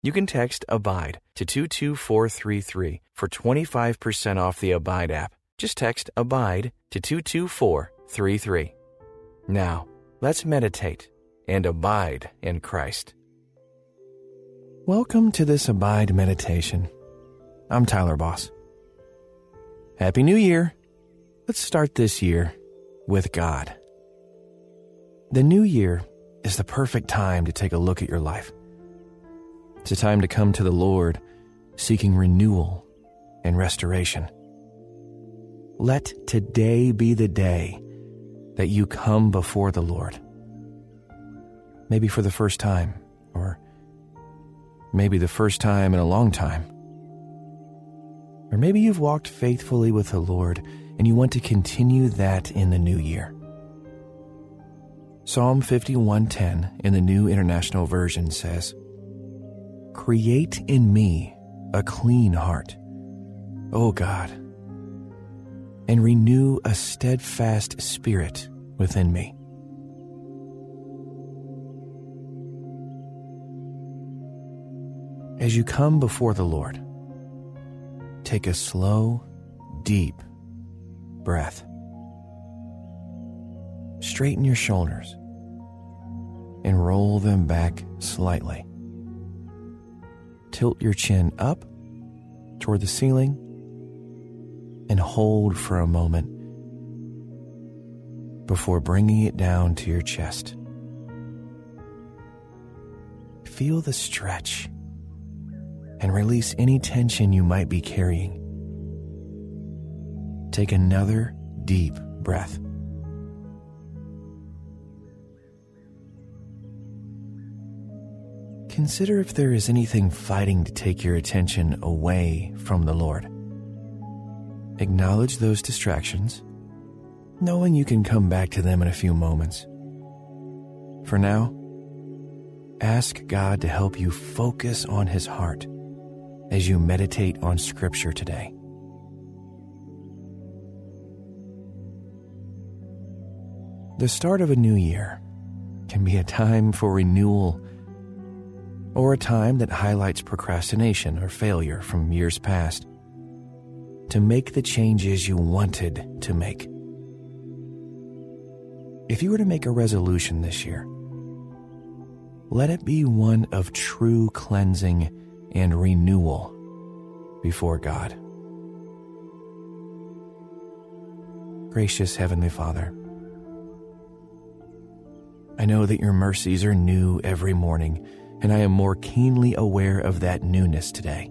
You can text ABIDE to 22433 for 25% off the Abide app. Just text ABIDE to 22433. Now, let's meditate and abide in Christ. Welcome to this Abide meditation. I'm Tyler Boss. Happy New Year! Let's start this year with God. The new year is the perfect time to take a look at your life. It's a time to come to the Lord seeking renewal and restoration. Let today be the day that you come before the Lord. Maybe for the first time, or maybe the first time in a long time. Or maybe you've walked faithfully with the Lord and you want to continue that in the new year. Psalm 51:10 in the New International Version says, Create in me a clean heart, O God, and renew a steadfast spirit within me. As you come before the Lord, take a slow, deep breath. Straighten your shoulders and roll them back slightly tilt your chin up toward the ceiling and hold for a moment before bringing it down to your chest. Feel the stretch and release any tension you might be carrying. Take another deep breath. Consider if there is anything fighting to take your attention away from the Lord. Acknowledge those distractions, knowing you can come back to them in a few moments. For now, ask God to help you focus on His heart as you meditate on Scripture today. The start of a new year can be a time for renewal or a time that highlights procrastination or failure from years past, to make the changes you wanted to make. If you were to make a resolution this year, let it be one of true cleansing and renewal before God. Gracious Heavenly Father, I know that your mercies are new every morning and I am more keenly aware of that newness today.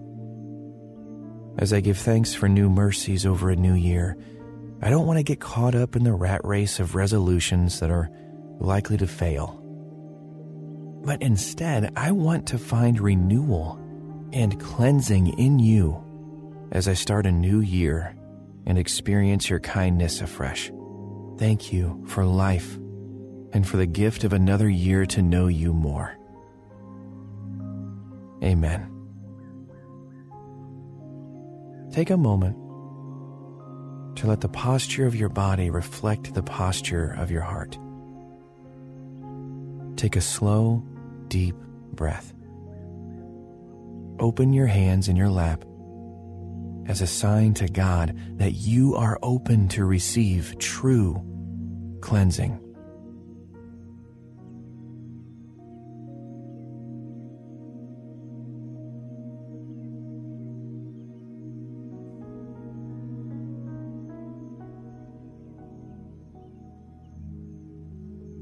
As I give thanks for new mercies over a new year, I don't want to get caught up in the rat race of resolutions that are likely to fail. But instead, I want to find renewal and cleansing in you as I start a new year and experience your kindness afresh. Thank you for life and for the gift of another year to know you more. Amen. Take a moment to let the posture of your body reflect the posture of your heart. Take a slow, deep breath. Open your hands in your lap as a sign to God that you are open to receive true cleansing.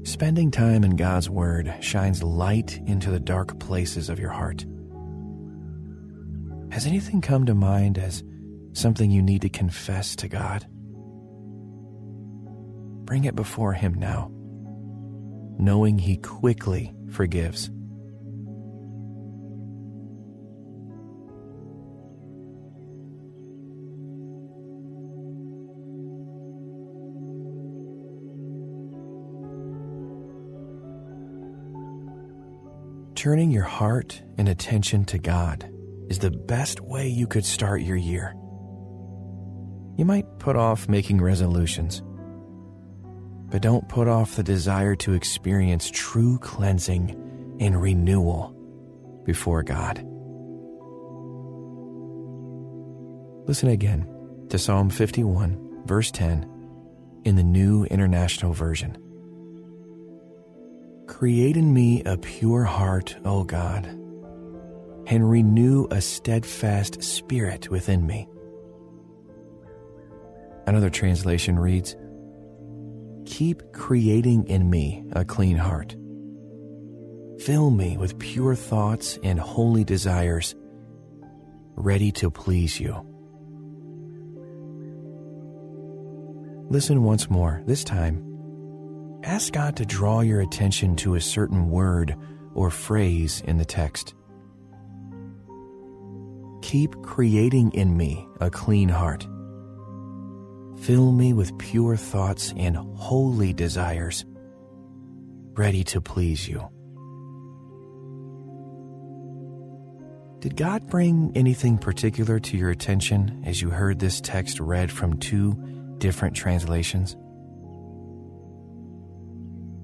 Spending time in God's Word shines light into the dark places of your heart. Has anything come to mind as something you need to confess to God? Bring it before Him now, knowing He quickly forgives. Turning your heart and attention to God is the best way you could start your year. You might put off making resolutions, but don't put off the desire to experience true cleansing and renewal before God. Listen again to Psalm 51, verse 10, in the New International Version. Create in me a pure heart, O God, and renew a steadfast spirit within me. Another translation reads, Keep creating in me a clean heart. Fill me with pure thoughts and holy desires, ready to please you. Listen once more, this time. Ask God to draw your attention to a certain word or phrase in the text. Keep creating in me a clean heart Fill me with pure thoughts and holy desires, ready to please you. Did God bring anything particular to your attention as you heard this text read from two different translations?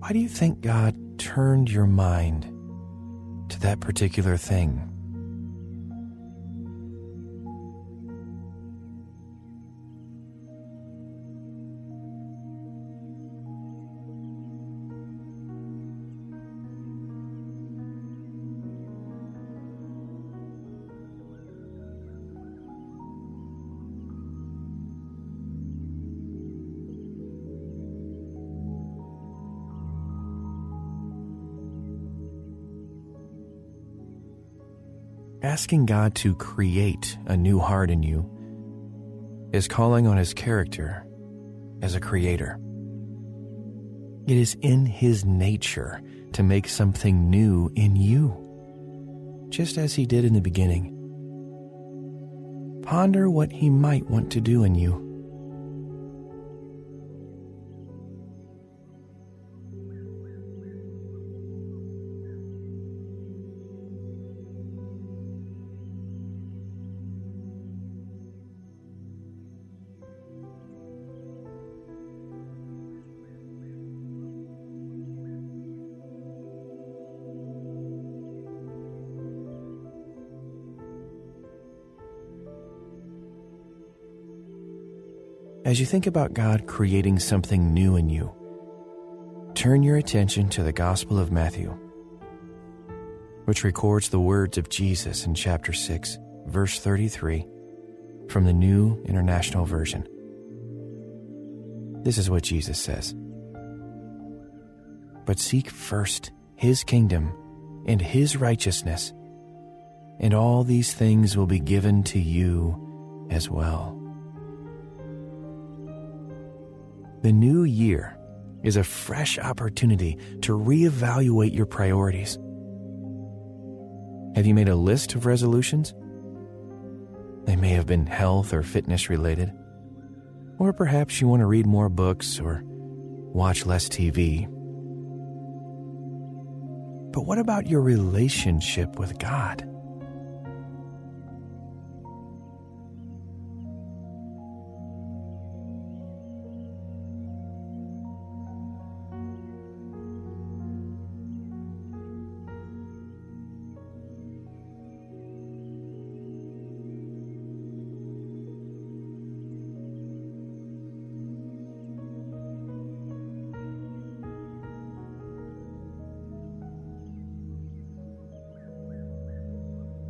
Why do you think God turned your mind to that particular thing? Asking God to create a new heart in you is calling on His character as a creator. It is in His nature to make something new in you, just as He did in the beginning. Ponder what He might want to do in you As you think about God creating something new in you, turn your attention to the Gospel of Matthew, which records the words of Jesus in chapter 6, verse 33, from the New International Version. This is what Jesus says But seek first his kingdom and his righteousness, and all these things will be given to you as well. The new year is a fresh opportunity to reevaluate your priorities. Have you made a list of resolutions? They may have been health or fitness related. Or perhaps you want to read more books or watch less TV. But what about your relationship with God?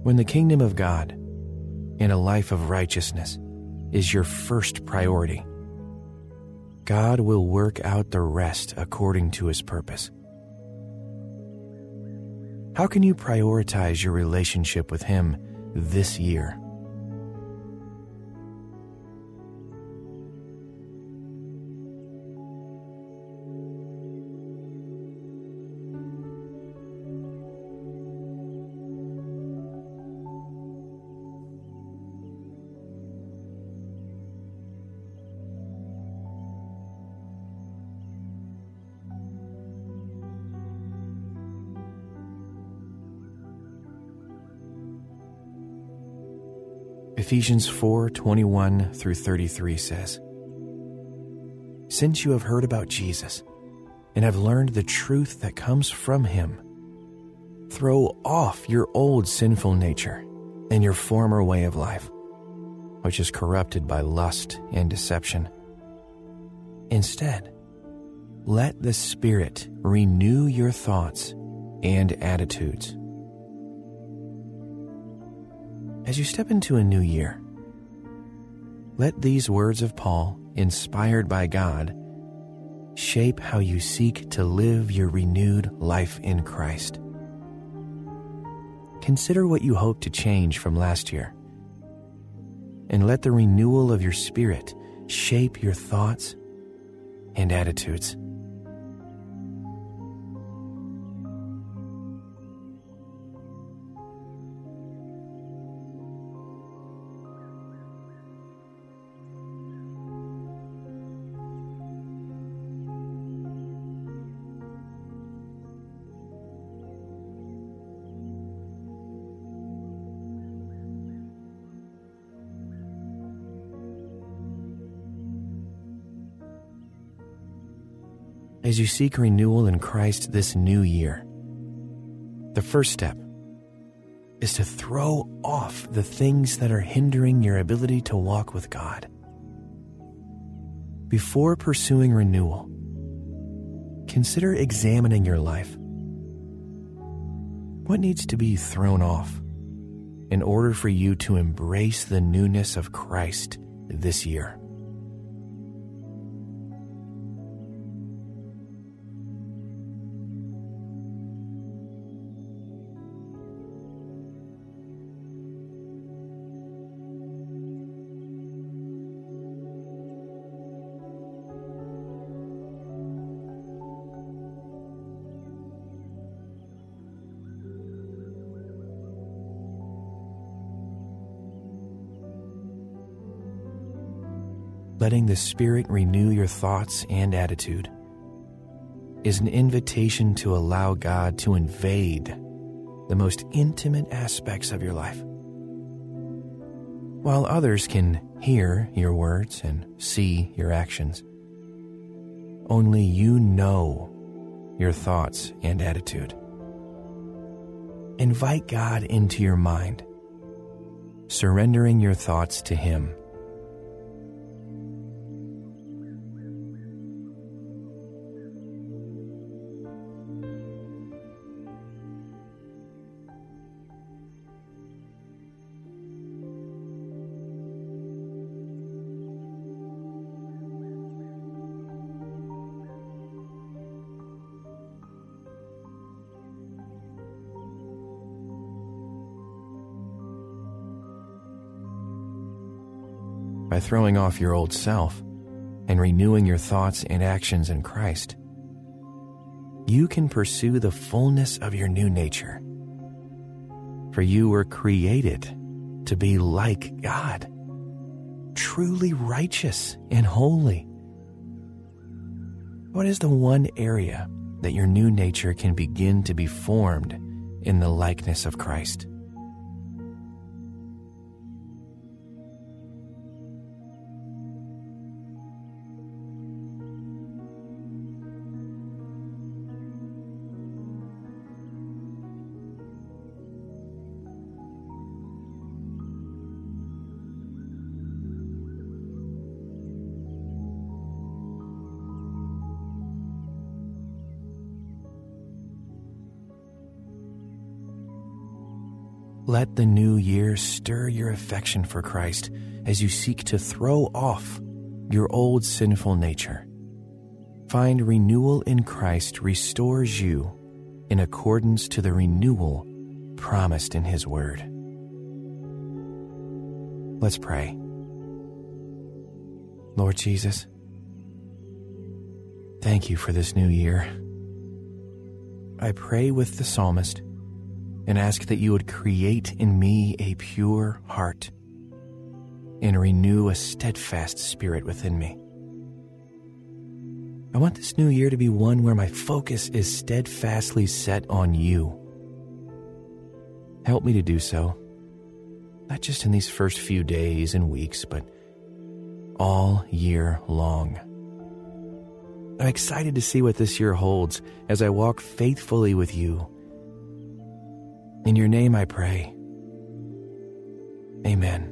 When the kingdom of God and a life of righteousness is your first priority, God will work out the rest according to his purpose. How can you prioritize your relationship with him this year? Ephesians 4 21 through 33 says, Since you have heard about Jesus and have learned the truth that comes from him, throw off your old sinful nature and your former way of life, which is corrupted by lust and deception. Instead, let the Spirit renew your thoughts and attitudes. As you step into a new year, let these words of Paul, inspired by God, shape how you seek to live your renewed life in Christ. Consider what you hope to change from last year, and let the renewal of your spirit shape your thoughts and attitudes. As you seek renewal in Christ this new year. The first step is to throw off the things that are hindering your ability to walk with God. Before pursuing renewal, consider examining your life. What needs to be thrown off in order for you to embrace the newness of Christ this year? Letting the Spirit renew your thoughts and attitude is an invitation to allow God to invade the most intimate aspects of your life. While others can hear your words and see your actions, only you know your thoughts and attitude. Invite God into your mind, surrendering your thoughts to Him by throwing off your old self and renewing your thoughts and actions in Christ, you can pursue the fullness of your new nature. For you were created to be like God, truly righteous and holy. What is the one area that your new nature can begin to be formed in the likeness of Christ? Let the new year stir your affection for Christ as you seek to throw off your old sinful nature. Find renewal in Christ restores you in accordance to the renewal promised in His Word. Let's pray. Lord Jesus, thank you for this new year. I pray with the psalmist and ask that you would create in me a pure heart and renew a steadfast spirit within me. I want this new year to be one where my focus is steadfastly set on you. Help me to do so not just in these first few days and weeks, but all year long. I'm excited to see what this year holds as I walk faithfully with you. In your name I pray. Amen.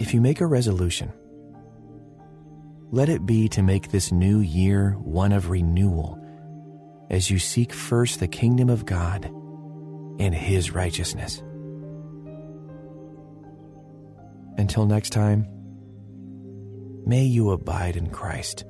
If you make a resolution, let it be to make this new year one of renewal as you seek first the kingdom of God and His righteousness. Until next time, may you abide in Christ